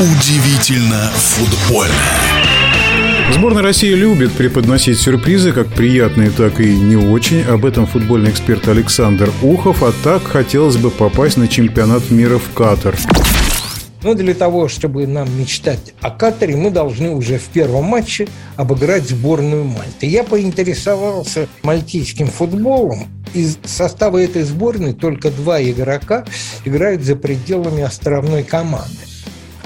Удивительно футбольно. Сборная России любит преподносить сюрпризы, как приятные, так и не очень. Об этом футбольный эксперт Александр Ухов. А так хотелось бы попасть на чемпионат мира в Катар. Но для того, чтобы нам мечтать о Катаре, мы должны уже в первом матче обыграть сборную Мальты. Я поинтересовался мальтийским футболом. Из состава этой сборной только два игрока играют за пределами островной команды.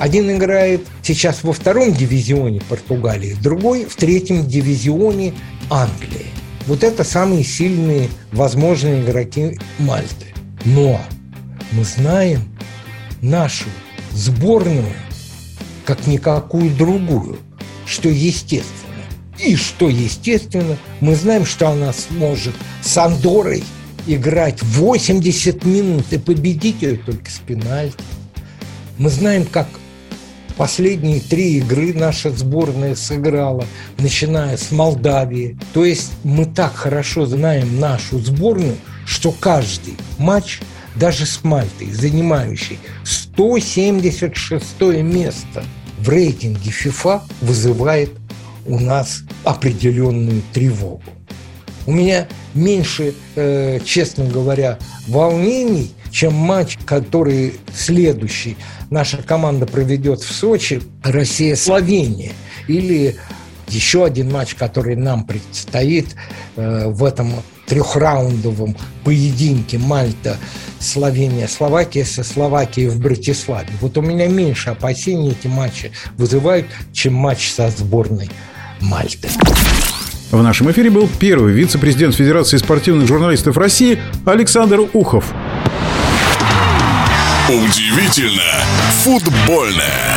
Один играет сейчас во втором дивизионе Португалии, другой в третьем дивизионе Англии. Вот это самые сильные возможные игроки Мальты. Но мы знаем нашу сборную как никакую другую, что естественно. И что естественно, мы знаем, что она сможет с Андорой играть 80 минут и победить ее только с пенальти. Мы знаем, как последние три игры наша сборная сыграла, начиная с Молдавии. То есть мы так хорошо знаем нашу сборную, что каждый матч – даже с Мальтой, занимающей 176 место в рейтинге ФИФА, вызывает у нас определенную тревогу. У меня меньше, э, честно говоря, волнений, чем матч, который следующий наша команда проведет в Сочи, Россия-Словения. Или еще один матч, который нам предстоит э, в этом трехраундовом поединке Мальта, Словения, Словакия со Словакией в Братиславе. Вот у меня меньше опасений эти матчи вызывают, чем матч со сборной Мальты. В нашем эфире был первый вице-президент Федерации спортивных журналистов России Александр Ухов. Удивительно футбольное.